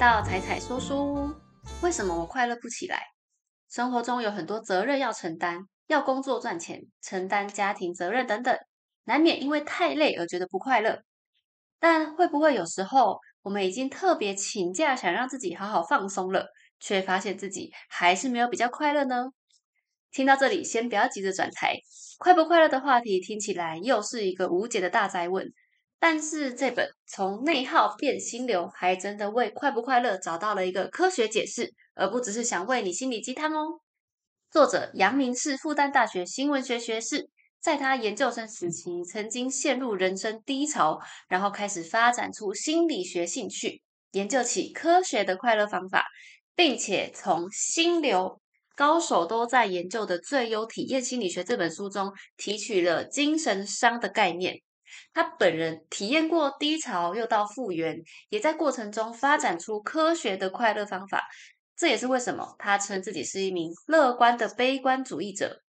到彩彩说书。为什么我快乐不起来？生活中有很多责任要承担，要工作赚钱，承担家庭责任等等，难免因为太累而觉得不快乐。但会不会有时候，我们已经特别请假，想让自己好好放松了，却发现自己还是没有比较快乐呢？听到这里，先不要急着转台。快不快乐的话题听起来又是一个无解的大灾问。但是这本从内耗变心流，还真的为快不快乐找到了一个科学解释，而不只是想喂你心理鸡汤哦。作者杨明是复旦大学新闻学学士，在他研究生时期曾经陷入人生低潮，然后开始发展出心理学兴趣，研究起科学的快乐方法，并且从心流高手都在研究的最优体验心理学这本书中提取了精神伤的概念。他本人体验过低潮，又到复原，也在过程中发展出科学的快乐方法。这也是为什么他称自己是一名乐观的悲观主义者。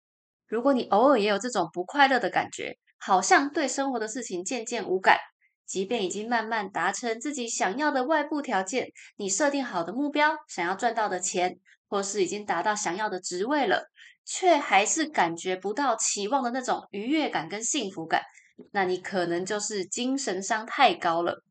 如果你偶尔也有这种不快乐的感觉，好像对生活的事情渐渐无感，即便已经慢慢达成自己想要的外部条件，你设定好的目标，想要赚到的钱，或是已经达到想要的职位了，却还是感觉不到期望的那种愉悦感跟幸福感。那你可能就是精神伤太高了。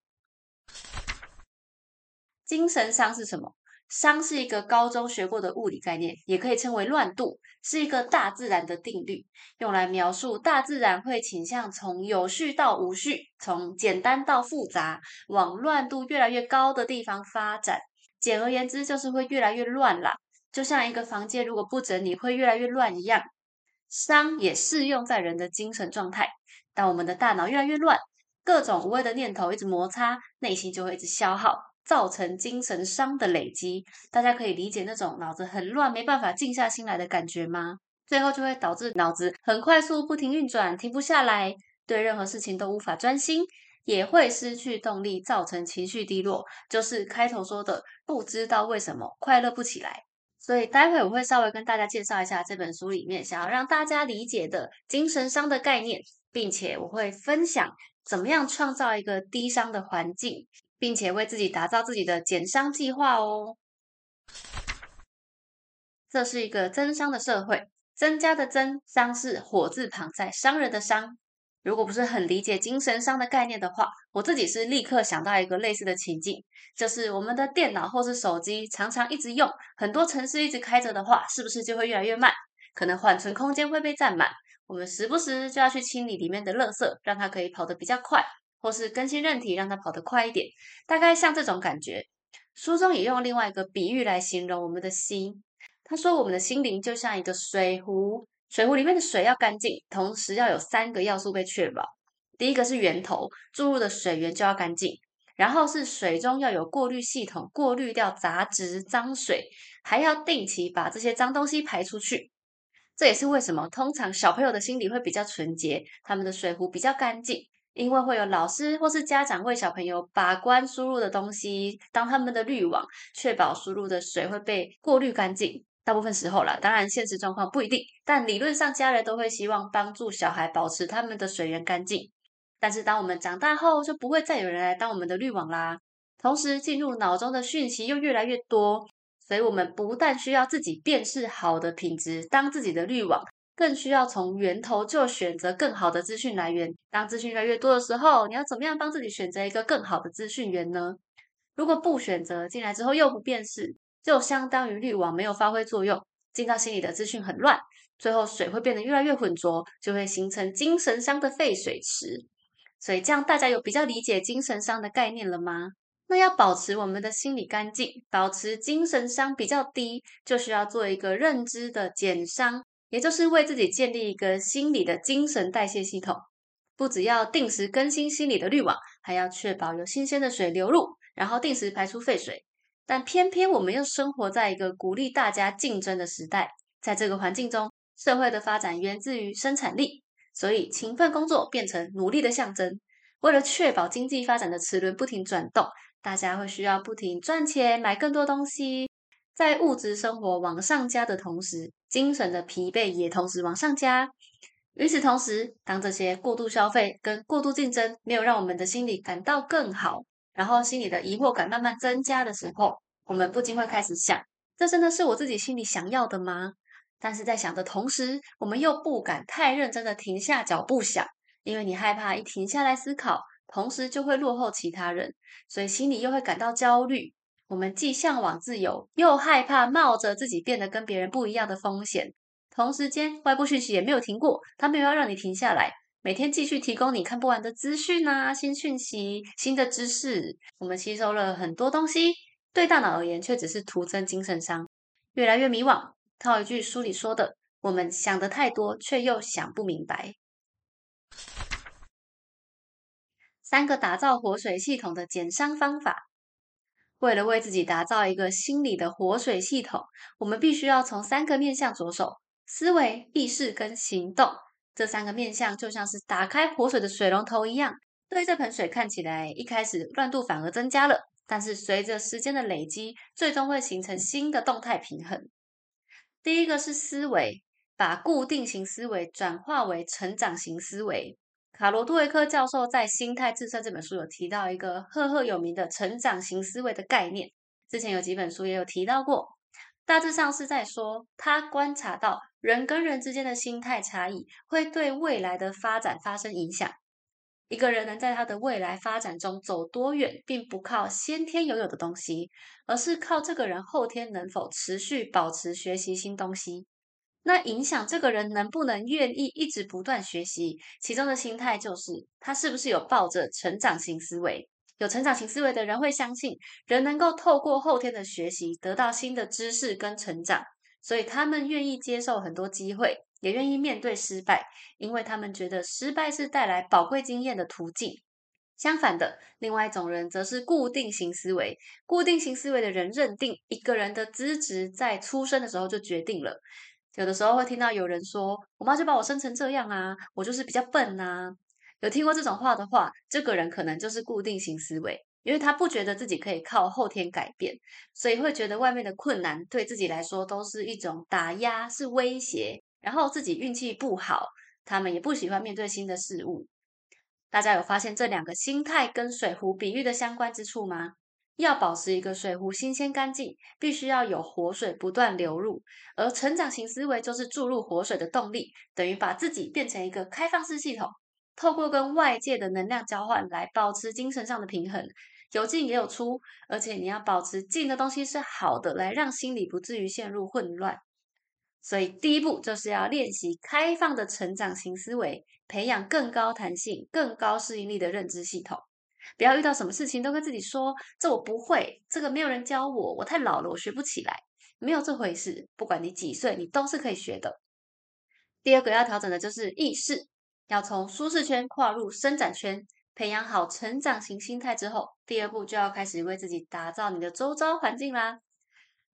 精神伤是什么？伤是一个高中学过的物理概念，也可以称为乱度，是一个大自然的定律，用来描述大自然会倾向从有序到无序，从简单到复杂，往乱度越来越高的地方发展。简而言之，就是会越来越乱啦。就像一个房间如果不整理，会越来越乱一样。伤也适用在人的精神状态。让我们的大脑越来越乱，各种无谓的念头一直摩擦，内心就会一直消耗，造成精神伤的累积。大家可以理解那种脑子很乱、没办法静下心来的感觉吗？最后就会导致脑子很快速、不停运转，停不下来，对任何事情都无法专心，也会失去动力，造成情绪低落。就是开头说的，不知道为什么快乐不起来。所以待会我会稍微跟大家介绍一下这本书里面想要让大家理解的精神伤的概念。并且我会分享怎么样创造一个低伤的环境，并且为自己打造自己的减伤计划哦。这是一个增伤的社会，增加的增伤是火字旁在商人的商。如果不是很理解精神伤的概念的话，我自己是立刻想到一个类似的情境，就是我们的电脑或是手机常常一直用，很多城市一直开着的话，是不是就会越来越慢？可能缓存空间会被占满。我们时不时就要去清理里面的垃圾，让它可以跑得比较快，或是更新韧体，让它跑得快一点。大概像这种感觉。书中也用另外一个比喻来形容我们的心。他说，我们的心灵就像一个水壶，水壶里面的水要干净，同时要有三个要素被确保。第一个是源头，注入的水源就要干净；然后是水中要有过滤系统，过滤掉杂质、脏水，还要定期把这些脏东西排出去。这也是为什么通常小朋友的心理会比较纯洁，他们的水壶比较干净，因为会有老师或是家长为小朋友把关输入的东西，当他们的滤网，确保输入的水会被过滤干净。大部分时候啦，当然现实状况不一定，但理论上家人都会希望帮助小孩保持他们的水源干净。但是当我们长大后，就不会再有人来当我们的滤网啦。同时进入脑中的讯息又越来越多。所以，我们不但需要自己辨识好的品质，当自己的滤网，更需要从源头就选择更好的资讯来源。当资讯越来越多的时候，你要怎么样帮自己选择一个更好的资讯源呢？如果不选择进来之后又不辨识，就相当于滤网没有发挥作用，进到心里的资讯很乱，最后水会变得越来越浑浊，就会形成精神伤的废水池。所以，这样大家有比较理解精神伤的概念了吗？那要保持我们的心理干净，保持精神伤比较低，就需要做一个认知的减伤，也就是为自己建立一个心理的精神代谢系统。不只要定时更新心理的滤网，还要确保有新鲜的水流入，然后定时排出废水。但偏偏我们又生活在一个鼓励大家竞争的时代，在这个环境中，社会的发展源自于生产力，所以勤奋工作变成努力的象征。为了确保经济发展的齿轮不停转动。大家会需要不停赚钱，买更多东西，在物质生活往上加的同时，精神的疲惫也同时往上加。与此同时，当这些过度消费跟过度竞争没有让我们的心理感到更好，然后心里的疑惑感慢慢增加的时候，我们不禁会开始想：这真的是我自己心里想要的吗？但是在想的同时，我们又不敢太认真的停下脚步想，因为你害怕一停下来思考，同时就会落后其他人，所以心里又会感到焦虑。我们既向往自由，又害怕冒着自己变得跟别人不一样的风险。同时间，外部讯息也没有停过，它没有要让你停下来。每天继续提供你看不完的资讯啊，新讯息、新的知识，我们吸收了很多东西，对大脑而言却只是徒增精神伤，越来越迷惘。套一句书里说的：“我们想的太多，却又想不明白。”三个打造活水系统的减伤方法。为了为自己打造一个心理的活水系统，我们必须要从三个面向着手：思维、意识跟行动。这三个面向就像是打开活水的水龙头一样，对这盆水看起来一开始乱度反而增加了，但是随着时间的累积，最终会形成新的动态平衡。第一个是思维，把固定型思维转化为成长型思维。卡罗杜维克教授在《心态自测》这本书有提到一个赫赫有名的成长型思维的概念，之前有几本书也有提到过。大致上是在说，他观察到人跟人之间的心态差异会对未来的发展发生影响。一个人能在他的未来发展中走多远，并不靠先天拥有的东西，而是靠这个人后天能否持续保持学习新东西。那影响这个人能不能愿意一直不断学习，其中的心态就是他是不是有抱着成长型思维。有成长型思维的人会相信，人能够透过后天的学习得到新的知识跟成长，所以他们愿意接受很多机会，也愿意面对失败，因为他们觉得失败是带来宝贵经验的途径。相反的，另外一种人则是固定型思维。固定型思维的人认定，一个人的资质在出生的时候就决定了。有的时候会听到有人说：“我妈就把我生成这样啊，我就是比较笨呐。”有听过这种话的话，这个人可能就是固定型思维，因为他不觉得自己可以靠后天改变，所以会觉得外面的困难对自己来说都是一种打压，是威胁。然后自己运气不好，他们也不喜欢面对新的事物。大家有发现这两个心态跟水壶比喻的相关之处吗？要保持一个水壶新鲜干净，必须要有活水不断流入，而成长型思维就是注入活水的动力，等于把自己变成一个开放式系统。透过跟外界的能量交换来保持精神上的平衡，有进也有出，而且你要保持进的东西是好的，来让心理不至于陷入混乱。所以第一步就是要练习开放的成长型思维，培养更高弹性、更高适应力的认知系统。不要遇到什么事情都跟自己说：“这我不会，这个没有人教我，我太老了，我学不起来。”没有这回事，不管你几岁，你都是可以学的。第二个要调整的就是意识。要从舒适圈跨入伸展圈，培养好成长型心态之后，第二步就要开始为自己打造你的周遭环境啦。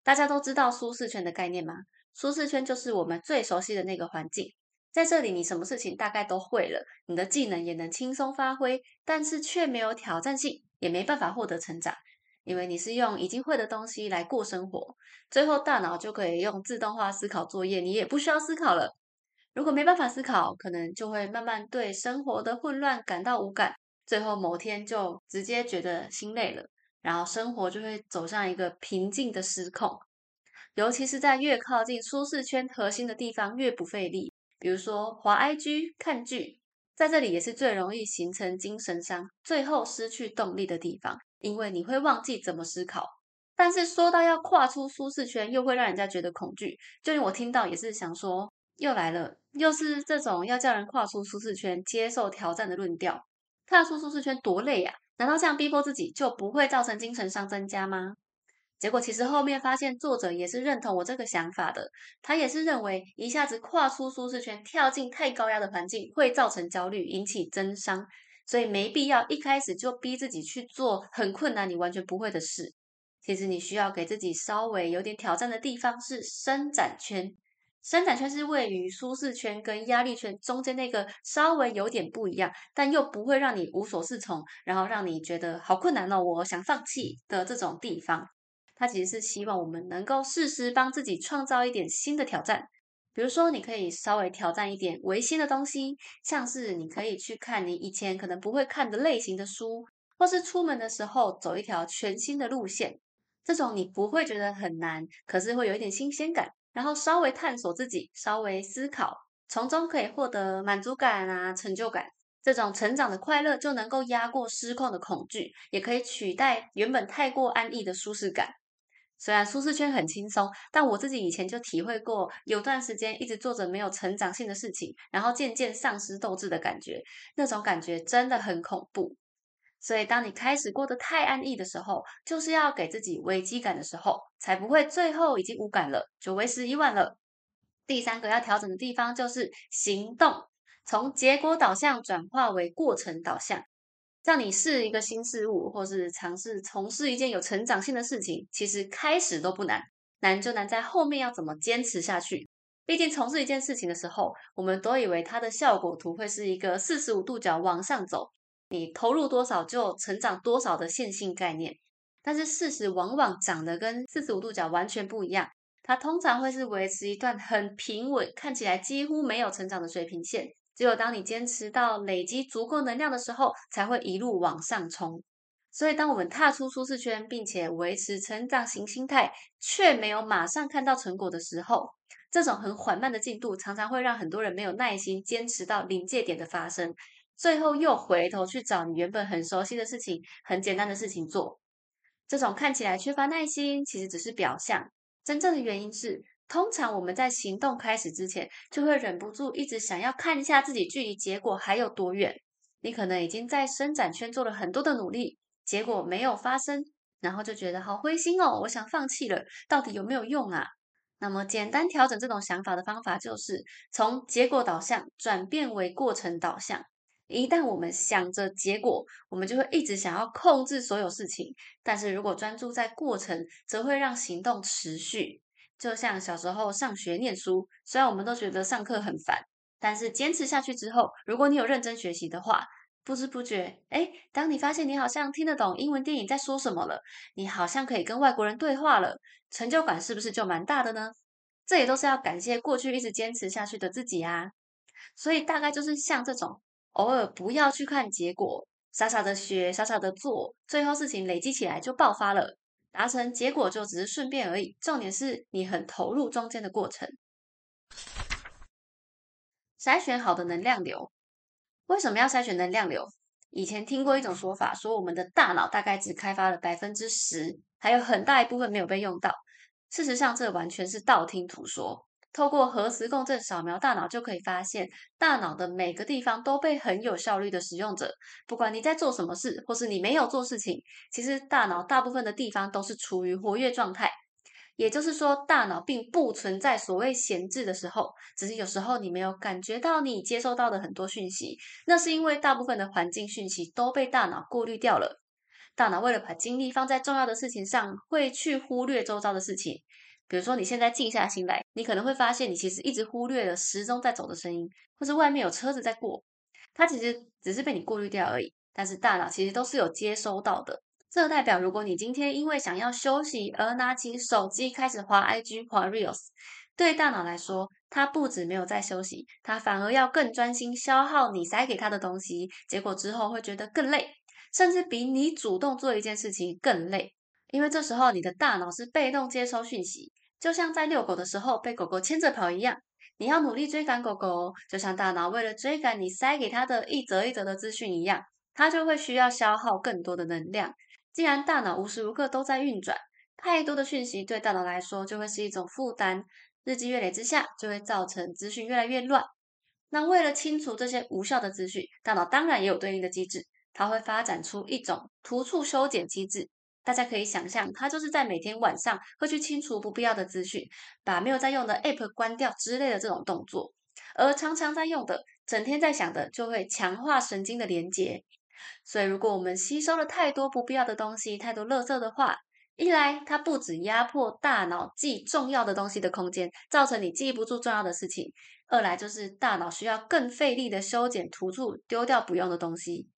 大家都知道舒适圈的概念吗？舒适圈就是我们最熟悉的那个环境，在这里你什么事情大概都会了，你的技能也能轻松发挥，但是却没有挑战性，也没办法获得成长，因为你是用已经会的东西来过生活，最后大脑就可以用自动化思考作业，你也不需要思考了。如果没办法思考，可能就会慢慢对生活的混乱感到无感，最后某天就直接觉得心累了，然后生活就会走向一个平静的失控。尤其是在越靠近舒适圈核心的地方，越不费力。比如说滑 IG、看剧，在这里也是最容易形成精神伤，最后失去动力的地方，因为你会忘记怎么思考。但是说到要跨出舒适圈，又会让人家觉得恐惧。就连我听到也是想说。又来了，又是这种要叫人跨出舒适圈、接受挑战的论调。踏出舒适圈多累呀？难道这样逼迫自己就不会造成精神上增加吗？结果其实后面发现，作者也是认同我这个想法的。他也是认为，一下子跨出舒适圈，跳进太高压的环境，会造成焦虑，引起增伤。所以没必要一开始就逼自己去做很困难、你完全不会的事。其实你需要给自己稍微有点挑战的地方是伸展圈。伸展圈是位于舒适圈跟压力圈中间那个稍微有点不一样，但又不会让你无所适从，然后让你觉得好困难哦，我想放弃的这种地方。它其实是希望我们能够适时帮自己创造一点新的挑战，比如说你可以稍微挑战一点违心的东西，像是你可以去看你以前可能不会看的类型的书，或是出门的时候走一条全新的路线，这种你不会觉得很难，可是会有一点新鲜感，然后稍微探索自己，稍微思考，从中可以获得满足感啊、成就感。这种成长的快乐就能够压过失控的恐惧，也可以取代原本太过安逸的舒适感。虽然舒适圈很轻松，但我自己以前就体会过，有段时间一直做着没有成长性的事情，然后渐渐丧失斗志的感觉，那种感觉真的很恐怖。所以，当你开始过得太安逸的时候，就是要给自己危机感的时候，才不会最后已经无感了，就为时已晚了。第三个要调整的地方就是行动。从结果导向转化为过程导向，让你试一个新事物，或是尝试从事一件有成长性的事情，其实开始都不难，难就难在后面要怎么坚持下去。毕竟从事一件事情的时候，我们都以为它的效果图会是一个四十五度角往上走，你投入多少就成长多少的线性概念。但是事实往往长得跟四十五度角完全不一样，它通常会是维持一段很平稳，看起来几乎没有成长的水平线。只有当你坚持到累积足够能量的时候，才会一路往上冲。所以，当我们踏出舒适圈，并且维持成长型心态，却没有马上看到成果的时候，这种很缓慢的进度，常常会让很多人没有耐心坚持到临界点的发生，最后又回头去找你原本很熟悉的事情、很简单的事情做。这种看起来缺乏耐心，其实只是表象，真正的原因是。通常我们在行动开始之前，就会忍不住一直想要看一下自己距离结果还有多远。你可能已经在伸展圈做了很多的努力，结果没有发生，然后就觉得好灰心哦，我想放弃了，到底有没有用啊？那么简单调整这种想法的方法，就是从结果导向转变为过程导向。一旦我们想着结果，我们就会一直想要控制所有事情；但是如果专注在过程，则会让行动持续。就像小时候上学念书，虽然我们都觉得上课很烦，但是坚持下去之后，如果你有认真学习的话，不知不觉，哎，当你发现你好像听得懂英文电影在说什么了，你好像可以跟外国人对话了，成就感是不是就蛮大的呢？这也都是要感谢过去一直坚持下去的自己啊。所以大概就是像这种，偶尔不要去看结果，傻傻的学，傻傻的做，最后事情累积起来就爆发了。达成结果就只是顺便而已，重点是你很投入中间的过程。筛选好的能量流，为什么要筛选能量流？以前听过一种说法，说我们的大脑大概只开发了百分之十，还有很大一部分没有被用到。事实上，这完全是道听途说。透过核磁共振扫描大脑，就可以发现大脑的每个地方都被很有效率的使用着。不管你在做什么事，或是你没有做事情，其实大脑大部分的地方都是处于活跃状态。也就是说，大脑并不存在所谓闲置的时候，只是有时候你没有感觉到你接收到的很多讯息，那是因为大部分的环境讯息都被大脑过滤掉了。大脑为了把精力放在重要的事情上，会去忽略周遭的事情。比如说，你现在静下心来，你可能会发现，你其实一直忽略了时钟在走的声音，或是外面有车子在过，它其实只是被你过滤掉而已。但是大脑其实都是有接收到的。这代表，如果你今天因为想要休息而拿起手机开始滑 IG、滑 Reels，对大脑来说，它不止没有在休息，它反而要更专心消耗你塞给它的东西，结果之后会觉得更累，甚至比你主动做一件事情更累。因为这时候你的大脑是被动接收讯息，就像在遛狗的时候被狗狗牵着跑一样。你要努力追赶狗狗，就像大脑为了追赶你塞给它的一则一则的资讯一样，它就会需要消耗更多的能量。既然大脑无时无刻都在运转，太多的讯息对大脑来说就会是一种负担，日积月累之下就会造成资讯越来越乱。那为了清除这些无效的资讯，大脑当然也有对应的机制，它会发展出一种突触修剪机制。大家可以想象，它就是在每天晚上会去清除不必要的资讯，把没有在用的 App 关掉之类的这种动作。而常常在用的、整天在想的，就会强化神经的连接。所以，如果我们吸收了太多不必要的东西、太多垃圾的话，一来它不止压迫大脑记重要的东西的空间，造成你记不住重要的事情；二来就是大脑需要更费力的修剪、突出、丢掉不用的东西。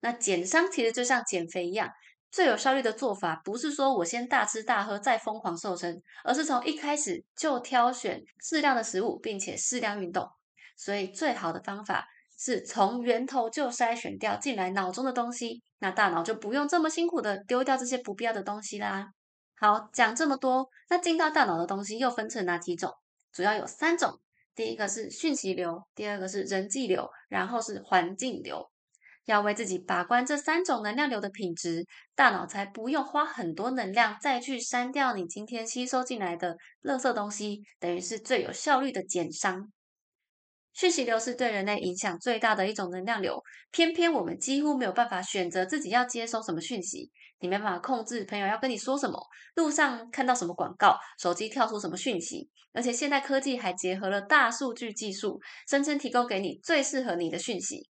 那减伤其实就像减肥一样。最有效率的做法，不是说我先大吃大喝再疯狂瘦身，而是从一开始就挑选适量的食物，并且适量运动。所以，最好的方法是从源头就筛选掉进来脑中的东西，那大脑就不用这么辛苦的丢掉这些不必要的东西啦。好，讲这么多，那进到大脑的东西又分成哪几种？主要有三种，第一个是讯息流，第二个是人际流，然后是环境流。要为自己把关这三种能量流的品质，大脑才不用花很多能量再去删掉你今天吸收进来的垃圾东西，等于是最有效率的减伤。讯息流是对人类影响最大的一种能量流，偏偏我们几乎没有办法选择自己要接收什么讯息，你没办法控制朋友要跟你说什么，路上看到什么广告，手机跳出什么讯息，而且现代科技还结合了大数据技术，声称提供给你最适合你的讯息。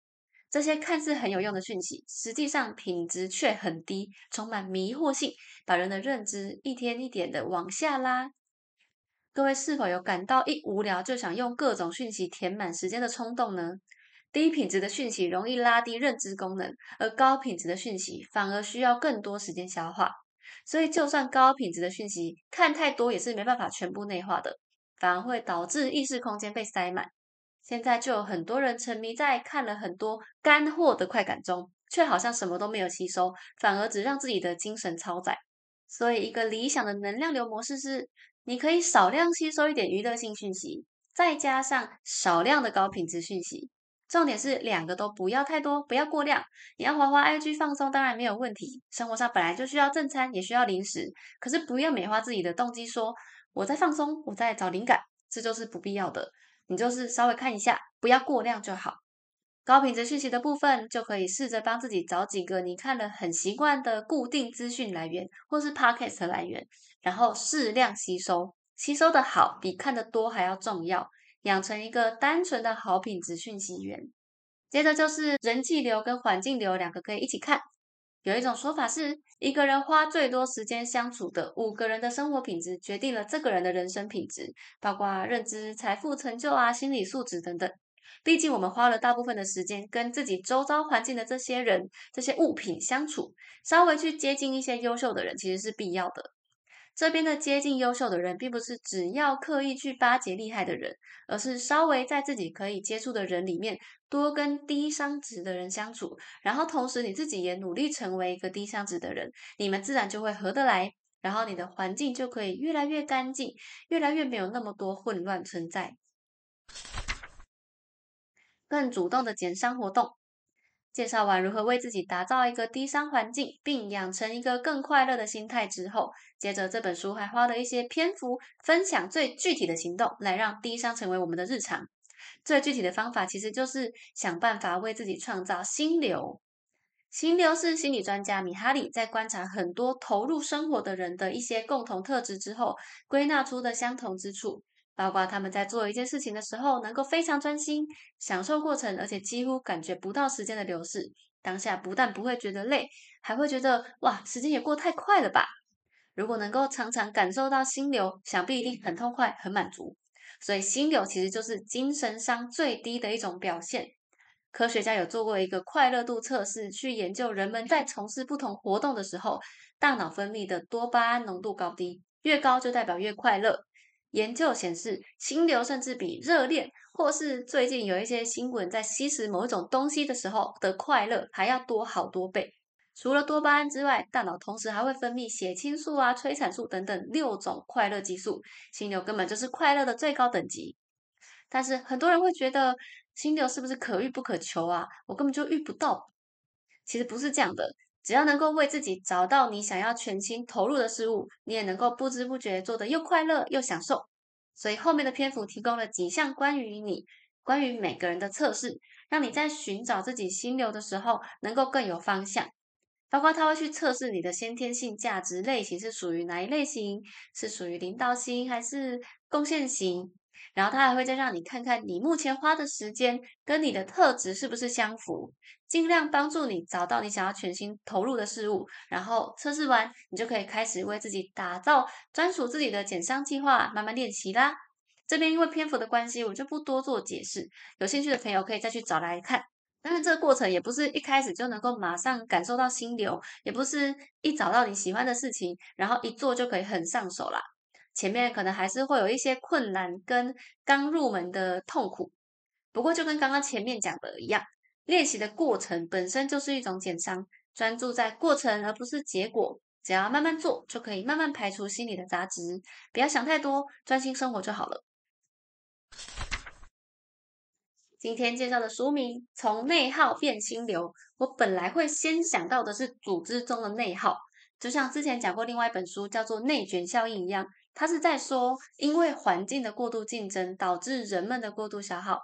这些看似很有用的讯息，实际上品质却很低，充满迷惑性，把人的认知一天一点的往下拉。各位是否有感到一无聊就想用各种讯息填满时间的冲动呢？低品质的讯息容易拉低认知功能，而高品质的讯息反而需要更多时间消化。所以，就算高品质的讯息看太多，也是没办法全部内化的，反而会导致意识空间被塞满。现在就有很多人沉迷在看了很多干货的快感中，却好像什么都没有吸收，反而只让自己的精神超载。所以，一个理想的能量流模式是：你可以少量吸收一点娱乐性讯息，再加上少量的高品质讯息。重点是两个都不要太多，不要过量。你要滑滑 IG 放松，当然没有问题。生活上本来就需要正餐，也需要零食，可是不要美化自己的动机，说我在放松，我在找灵感，这就是不必要的。你就是稍微看一下，不要过量就好。高品质讯息的部分，就可以试着帮自己找几个你看了很习惯的固定资讯来源，或是 podcast 来源，然后适量吸收，吸收的好比看的多还要重要，养成一个单纯的好品质讯息源。接着就是人际流跟环境流两个可以一起看。有一种说法是，一个人花最多时间相处的五个人的生活品质，决定了这个人的人生品质，包括认知、财富、成就啊、心理素质等等。毕竟我们花了大部分的时间跟自己周遭环境的这些人、这些物品相处，稍微去接近一些优秀的人，其实是必要的。这边的接近优秀的人，并不是只要刻意去巴结厉害的人，而是稍微在自己可以接触的人里面，多跟低商值的人相处，然后同时你自己也努力成为一个低商值的人，你们自然就会合得来，然后你的环境就可以越来越干净，越来越没有那么多混乱存在，更主动的减伤活动。介绍完如何为自己打造一个低商环境，并养成一个更快乐的心态之后，接着这本书还花了一些篇幅分享最具体的行动，来让低商成为我们的日常。最具体的方法其实就是想办法为自己创造心流。心流是心理专家米哈里在观察很多投入生活的人的一些共同特质之后，归纳出的相同之处。包括他们在做一件事情的时候，能够非常专心，享受过程，而且几乎感觉不到时间的流逝。当下不但不会觉得累，还会觉得哇，时间也过太快了吧。如果能够常常感受到心流，想必一定很痛快、很满足。所以心流其实就是精神上最低的一种表现。科学家有做过一个快乐度测试，去研究人们在从事不同活动的时候，大脑分泌的多巴胺浓度高低，越高就代表越快乐。研究显示，心流甚至比热恋，或是最近有一些新闻在吸食某一种东西的时候的快乐还要多好多倍。除了多巴胺之外，大脑同时还会分泌血清素啊、催产素等等六种快乐激素。心流根本就是快乐的最高等级。但是很多人会觉得，心流是不是可遇不可求啊？我根本就遇不到。其实不是这样的。只要能够为自己找到你想要全心投入的事物，你也能够不知不觉做得又快乐又享受。所以后面的篇幅提供了几项关于你、关于每个人的测试，让你在寻找自己心流的时候能够更有方向。包括他会去测试你的先天性价值类型是属于哪一类型，是属于领导型还是贡献型。然后他还会再让你看看你目前花的时间跟你的特质是不是相符，尽量帮助你找到你想要全心投入的事物。然后测试完，你就可以开始为自己打造专属自己的减伤计划，慢慢练习啦。这边因为篇幅的关系，我就不多做解释。有兴趣的朋友可以再去找来看。但是这个过程也不是一开始就能够马上感受到心流，也不是一找到你喜欢的事情，然后一做就可以很上手啦。前面可能还是会有一些困难跟刚入门的痛苦，不过就跟刚刚前面讲的一样，练习的过程本身就是一种减伤，专注在过程而不是结果，只要慢慢做，就可以慢慢排除心里的杂质，不要想太多，专心生活就好了。今天介绍的书名《从内耗变心流》，我本来会先想到的是组织中的内耗，就像之前讲过另外一本书叫做《内卷效应》一样，他是在说因为环境的过度竞争导致人们的过度消耗。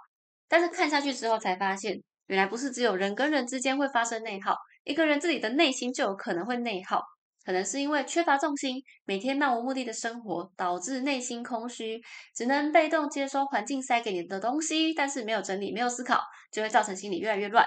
但是看下去之后才发现，原来不是只有人跟人之间会发生内耗，一个人自己的内心就有可能会内耗。可能是因为缺乏重心，每天漫无目的的生活，导致内心空虚，只能被动接收环境塞给你的东西，但是没有整理、没有思考，就会造成心里越来越乱。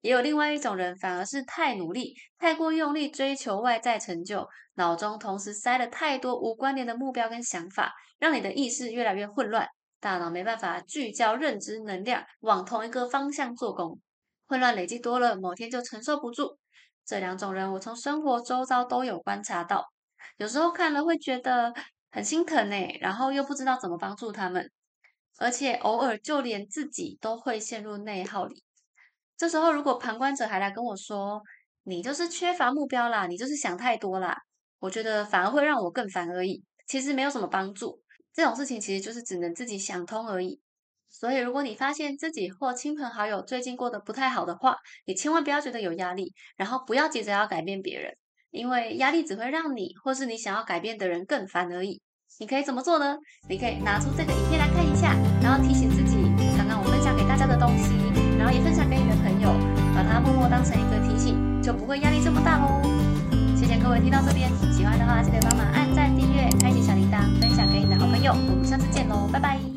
也有另外一种人，反而是太努力、太过用力追求外在成就，脑中同时塞了太多无关联的目标跟想法，让你的意识越来越混乱，大脑没办法聚焦认知能量往同一个方向做工，混乱累积多了，某天就承受不住。这两种人，我从生活周遭都有观察到，有时候看了会觉得很心疼呢，然后又不知道怎么帮助他们，而且偶尔就连自己都会陷入内耗里。这时候，如果旁观者还来跟我说：“你就是缺乏目标啦，你就是想太多啦”，我觉得反而会让我更烦而已。其实没有什么帮助，这种事情其实就是只能自己想通而已。所以，如果你发现自己或亲朋好友最近过得不太好的话，你千万不要觉得有压力，然后不要急着要改变别人，因为压力只会让你或是你想要改变的人更烦而已。你可以怎么做呢？你可以拿出这个影片来看一下，然后提醒自己刚刚我分享给大家的东西，然后也分享给你的朋友，把它默默当成一个提醒，就不会压力这么大喽。谢谢各位听到这边，喜欢的话记得帮忙按赞、订阅、开启小铃铛，分享给你的好朋友。我们下次见喽，拜拜。